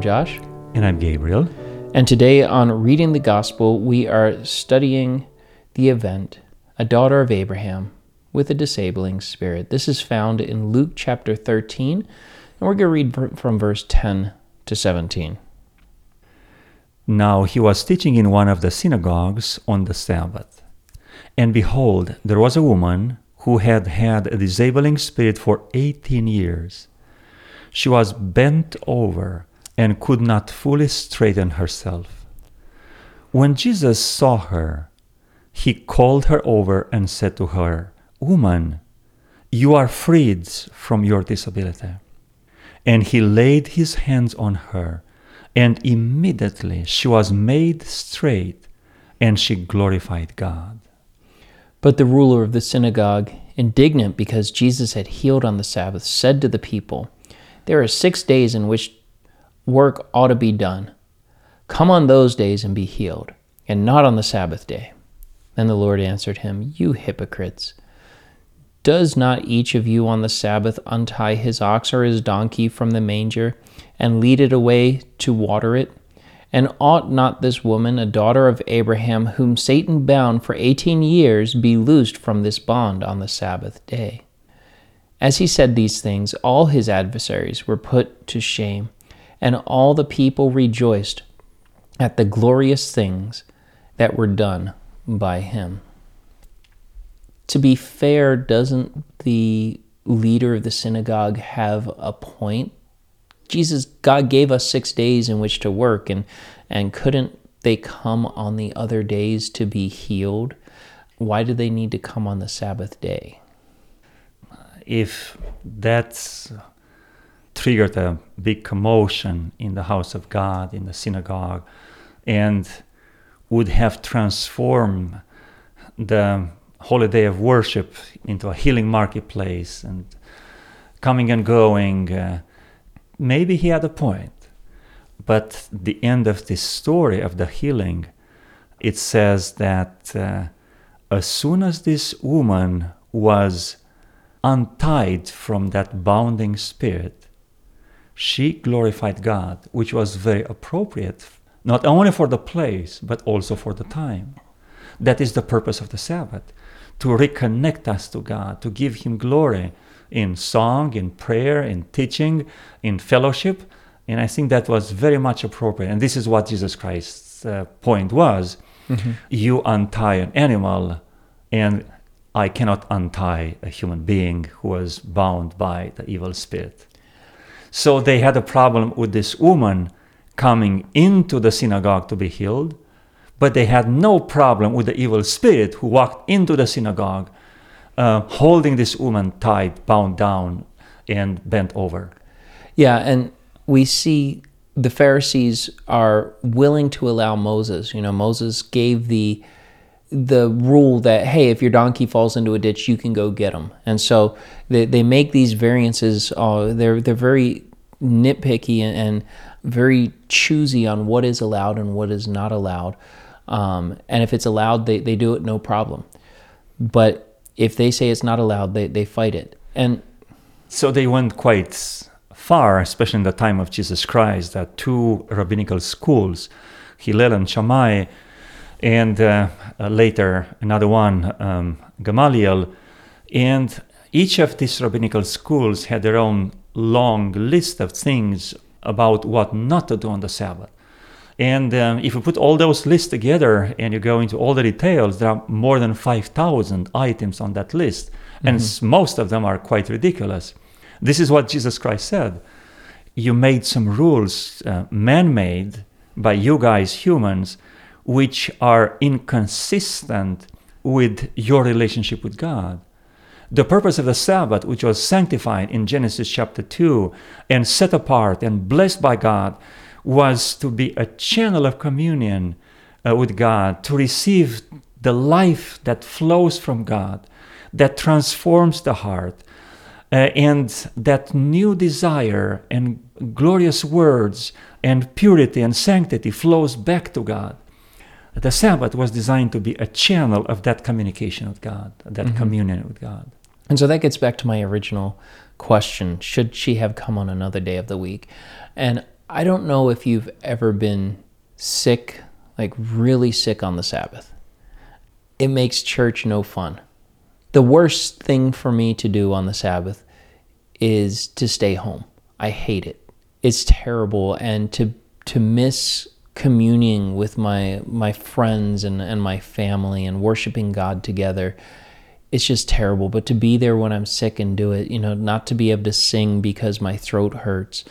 I'm Josh. And I'm Gabriel. And today on Reading the Gospel, we are studying the event, a daughter of Abraham with a disabling spirit. This is found in Luke chapter 13, and we're going to read from verse 10 to 17. Now he was teaching in one of the synagogues on the Sabbath. And behold, there was a woman who had had a disabling spirit for 18 years. She was bent over and could not fully straighten herself. When Jesus saw her, he called her over and said to her, Woman, you are freed from your disability. And he laid his hands on her, and immediately she was made straight, and she glorified God. But the ruler of the synagogue, indignant because Jesus had healed on the Sabbath, said to the people, There are six days in which work ought to be done. Come on those days and be healed, and not on the Sabbath day. Then the Lord answered him, You hypocrites! Does not each of you on the Sabbath untie his ox or his donkey from the manger and lead it away to water it? And ought not this woman, a daughter of Abraham, whom Satan bound for eighteen years, be loosed from this bond on the Sabbath day? As he said these things, all his adversaries were put to shame, and all the people rejoiced at the glorious things that were done by him. To be fair, doesn't the leader of the synagogue have a point? Jesus, God gave us six days in which to work, and, and couldn't they come on the other days to be healed? Why do they need to come on the Sabbath day? If that's triggered a big commotion in the house of God, in the synagogue, and would have transformed the holiday of worship into a healing marketplace and coming and going. Uh, maybe he had a point. But the end of this story of the healing, it says that uh, as soon as this woman was untied from that bounding spirit, she glorified God, which was very appropriate, not only for the place, but also for the time. That is the purpose of the Sabbath to reconnect us to God, to give Him glory in song, in prayer, in teaching, in fellowship. And I think that was very much appropriate. And this is what Jesus Christ's uh, point was. Mm-hmm. You untie an animal, and I cannot untie a human being who was bound by the evil spirit. So they had a problem with this woman coming into the synagogue to be healed but they had no problem with the evil spirit who walked into the synagogue, uh, holding this woman tied, bound down, and bent over. Yeah, and we see the Pharisees are willing to allow Moses. You know, Moses gave the the rule that hey, if your donkey falls into a ditch, you can go get him. And so they, they make these variances. Uh, they're they're very nitpicky and, and very choosy on what is allowed and what is not allowed. Um, and if it's allowed, they, they do it no problem. But if they say it's not allowed, they, they fight it. And so they went quite far, especially in the time of Jesus Christ, that two rabbinical schools, Hillel and Shammai, and uh, uh, later another one, um, Gamaliel, and each of these rabbinical schools had their own long list of things about what not to do on the Sabbath. And um, if you put all those lists together and you go into all the details, there are more than 5,000 items on that list. Mm-hmm. And most of them are quite ridiculous. This is what Jesus Christ said. You made some rules, uh, man made by you guys, humans, which are inconsistent with your relationship with God. The purpose of the Sabbath, which was sanctified in Genesis chapter 2 and set apart and blessed by God, was to be a channel of communion uh, with God, to receive the life that flows from God, that transforms the heart, uh, and that new desire and glorious words and purity and sanctity flows back to God. The Sabbath was designed to be a channel of that communication with God, that mm-hmm. communion with God. And so that gets back to my original question should she have come on another day of the week? And I don't know if you've ever been sick, like really sick on the Sabbath. It makes church no fun. The worst thing for me to do on the Sabbath is to stay home. I hate it. It's terrible and to to miss communing with my my friends and, and my family and worshiping God together it's just terrible. But to be there when i'm sick and do it you know not to be able to sing because my throat hurts.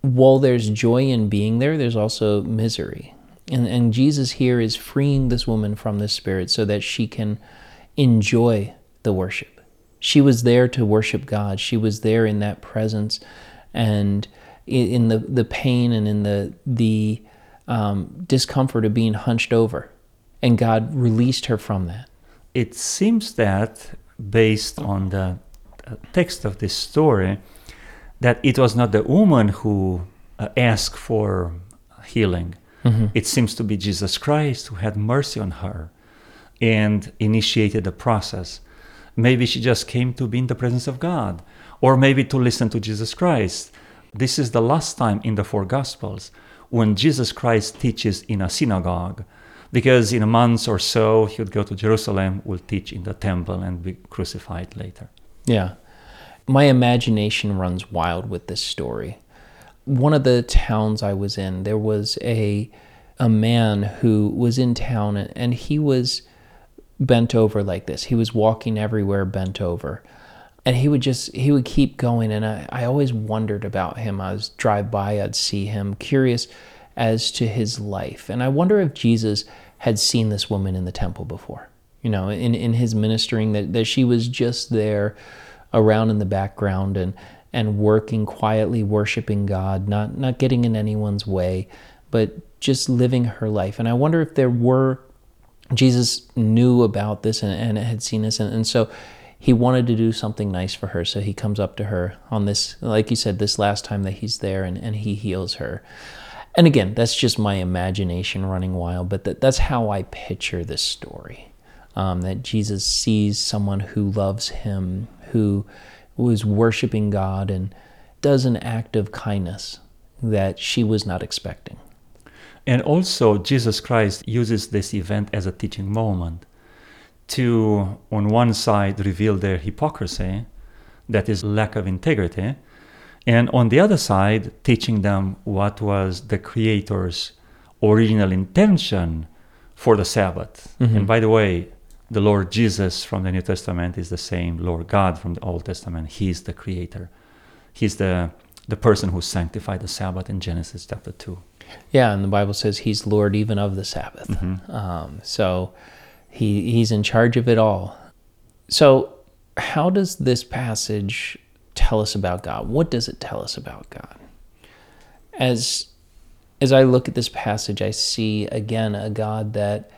While there's joy in being there there's also misery. And, and jesus here is freeing this woman from this spirit so that she can enjoy the worship. She was there to worship god. She was there in that presence and in the, the pain and in the the um, discomfort of being hunched over. And God released her from that. It seems that, based on the uh, text of this story, that it was not the woman who uh, asked for healing. Mm-hmm. It seems to be Jesus Christ who had mercy on her and initiated the process. Maybe she just came to be in the presence of God, or maybe to listen to Jesus Christ. This is the last time in the four Gospels when Jesus Christ teaches in a synagogue, because in a month or so he would go to Jerusalem, will teach in the temple and be crucified later. Yeah. My imagination runs wild with this story. One of the towns I was in, there was a a man who was in town and he was bent over like this. He was walking everywhere bent over and he would just he would keep going. And I, I always wondered about him. I was drive by i'd see him curious as to his life. And i wonder if jesus had seen this woman in the temple before you know in, in his ministering that, that she was just there around in the background and and working quietly worshiping god not not getting in anyone's way but just living her life. And i wonder if there were jesus knew about this and, and had seen this. And, and so he wanted to do something nice for her. So he comes up to her on this, like you said, this last time that he's there and, and he heals her. And again, that's just my imagination running wild, but that, that's how I picture this story. Um, that Jesus sees someone who loves him, who was worshiping God, and does an act of kindness that she was not expecting. And also, Jesus Christ uses this event as a teaching moment to, on one side, reveal their hypocrisy, that is, lack of integrity, and on the other side, teaching them what was the Creator's original intention for the Sabbath. Mm-hmm. And by the way, the Lord Jesus from the New Testament is the same Lord God from the Old Testament. He's the Creator. He's the the person who sanctified the Sabbath in Genesis chapter two. Yeah, and the Bible says He's Lord even of the Sabbath. Mm-hmm. Um, so he, he's in charge of it all. So, how does this passage tell us about God? What does it tell us about God? As as I look at this passage, I see again a God that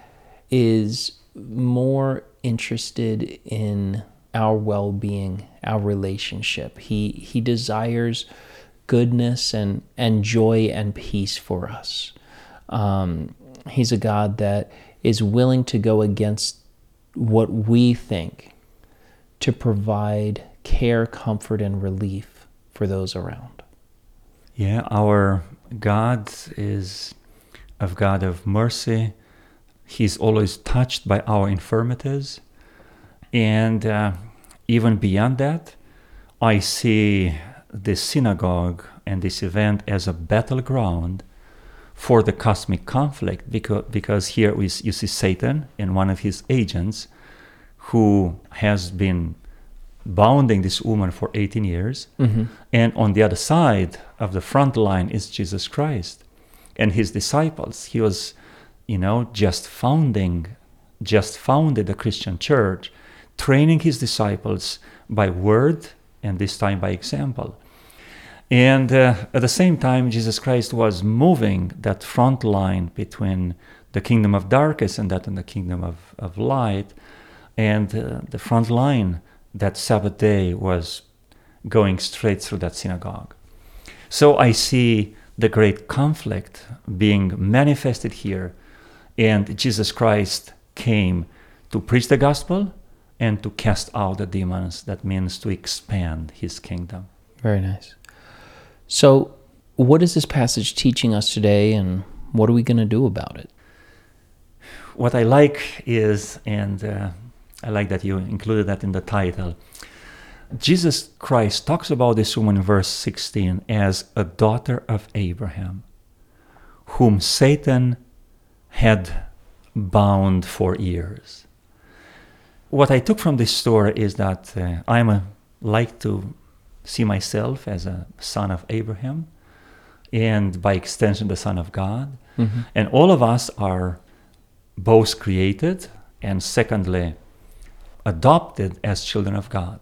is more interested in our well-being, our relationship. He he desires goodness and and joy and peace for us. Um, he's a God that is willing to go against what we think to provide care, comfort, and relief for those around. Yeah, our God is a God of mercy. He's always touched by our infirmities. And uh, even beyond that, I see this synagogue and this event as a battleground for the cosmic conflict because, because here we, you see Satan and one of his agents who has been bounding this woman for 18 years. Mm-hmm. And on the other side of the front line is Jesus Christ and his disciples. He was, you know, just founding, just founded the Christian church, training his disciples by word and this time by example. And uh, at the same time, Jesus Christ was moving that front line between the kingdom of darkness and that in the kingdom of, of light. And uh, the front line that Sabbath day was going straight through that synagogue. So I see the great conflict being manifested here. And Jesus Christ came to preach the gospel and to cast out the demons. That means to expand his kingdom. Very nice. So what is this passage teaching us today, and what are we going to do about it? What I like is, and uh, I like that you included that in the title. Jesus Christ talks about this woman in verse 16 as a daughter of Abraham, whom Satan had bound for years. What I took from this story is that uh, I'm a, like to see myself as a son of Abraham, and by extension, the Son of God. Mm-hmm. And all of us are both created and, secondly, adopted as children of God.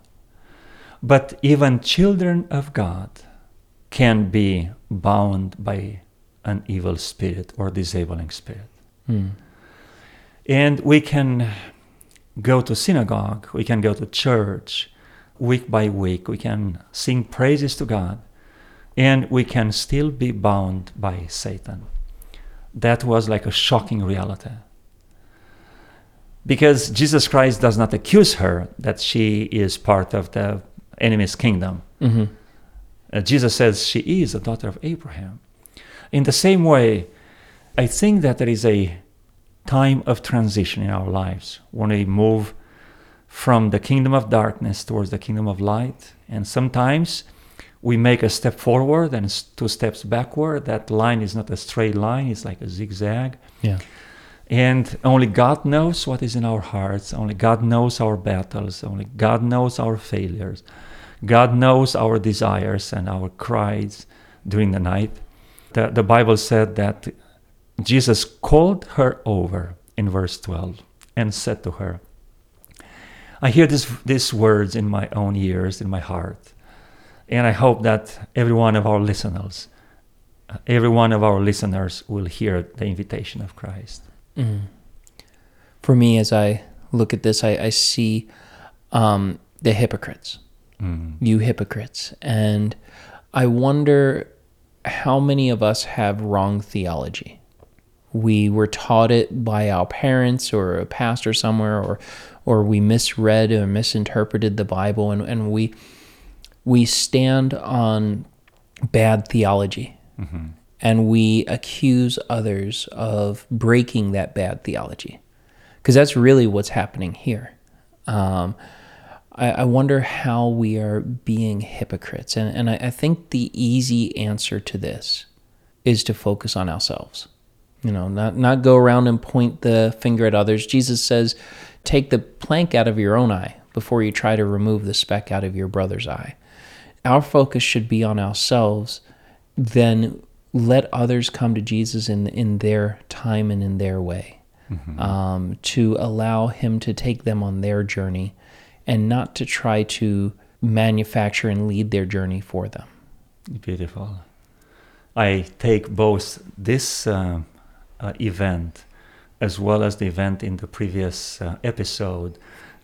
But even children of God can be bound by an evil spirit or disabling spirit. Mm. And we can go to synagogue, we can go to church week by week, we can sing praises to God, and we can still be bound by Satan. That was like a shocking reality. Because Jesus Christ does not accuse her that she is part of the enemy's kingdom. Mm-hmm. Uh, Jesus says she is a daughter of Abraham. In the same way, I think that there is a time of transition in our lives when we move from the kingdom of darkness towards the kingdom of light. And sometimes we make a step forward and two steps backward. That line is not a straight line, it's like a zigzag. Yeah. And only God knows what is in our hearts. Only God knows our battles. Only God knows our failures. God knows our desires and our cries during the night. The, the Bible said that Jesus called her over in verse 12 and said to her, I hear this, these words in my own ears, in my heart. And I hope that every one of our listeners, every one of our listeners will hear the invitation of Christ. Mm. For me, as I look at this, I, I see um, the hypocrites, Mm. you hypocrites. And I wonder how many of us have wrong theology. We were taught it by our parents or a pastor somewhere, or, or we misread or misinterpreted the Bible, and, and we, we stand on bad theology. Hmm and we accuse others of breaking that bad theology. Because that's really what's happening here. Um, I, I wonder how we are being hypocrites. And, and I, I think the easy answer to this is to focus on ourselves. You know not, not go around and point the finger at others. Jesus says take the plank out of your own eye before you try to remove the speck out of your brother's eye our focus should be on ourselves then let others come to Jesus in in their time and in their way, um, to allow Him to take them on their journey, and not to try to manufacture and lead their journey for them. Beautiful. I take both this uh, uh, event as well as the event in the previous uh, episode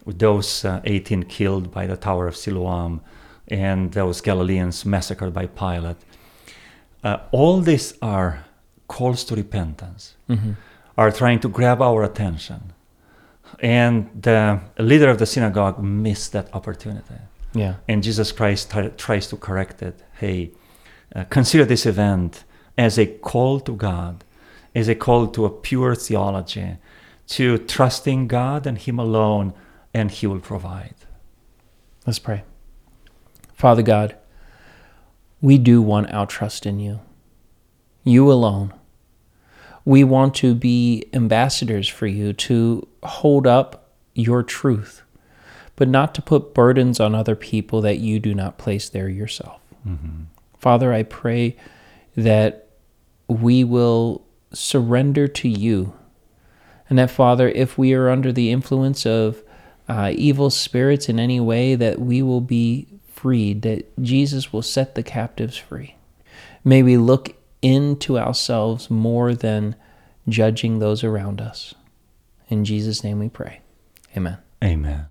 with those uh, 18 killed by the Tower of Siloam and those Galileans massacred by Pilate. Uh, all these are calls to repentance, Mm-hmm. are trying to grab our attention. And the leader of the synagogue missed that opportunity. Yeah. And Jesus Christ t- tries to correct it. Hey, uh, consider this event as a call to God, as a call to a pure theology, to trusting God and Him alone, and He will provide. Let's pray. Father God, we do want our trust in you, you alone. We want to be ambassadors for you, to hold up your truth, but not to put burdens on other people that you do not place there yourself. Mm-hmm. Father, I pray that we will surrender to you. And that, Father, if we are under the influence of uh, evil spirits in any way, that we will be freed, that Jesus will set the captives free. May we look into ourselves more than judging those around us. In Jesus' name we pray. Amen. Amen.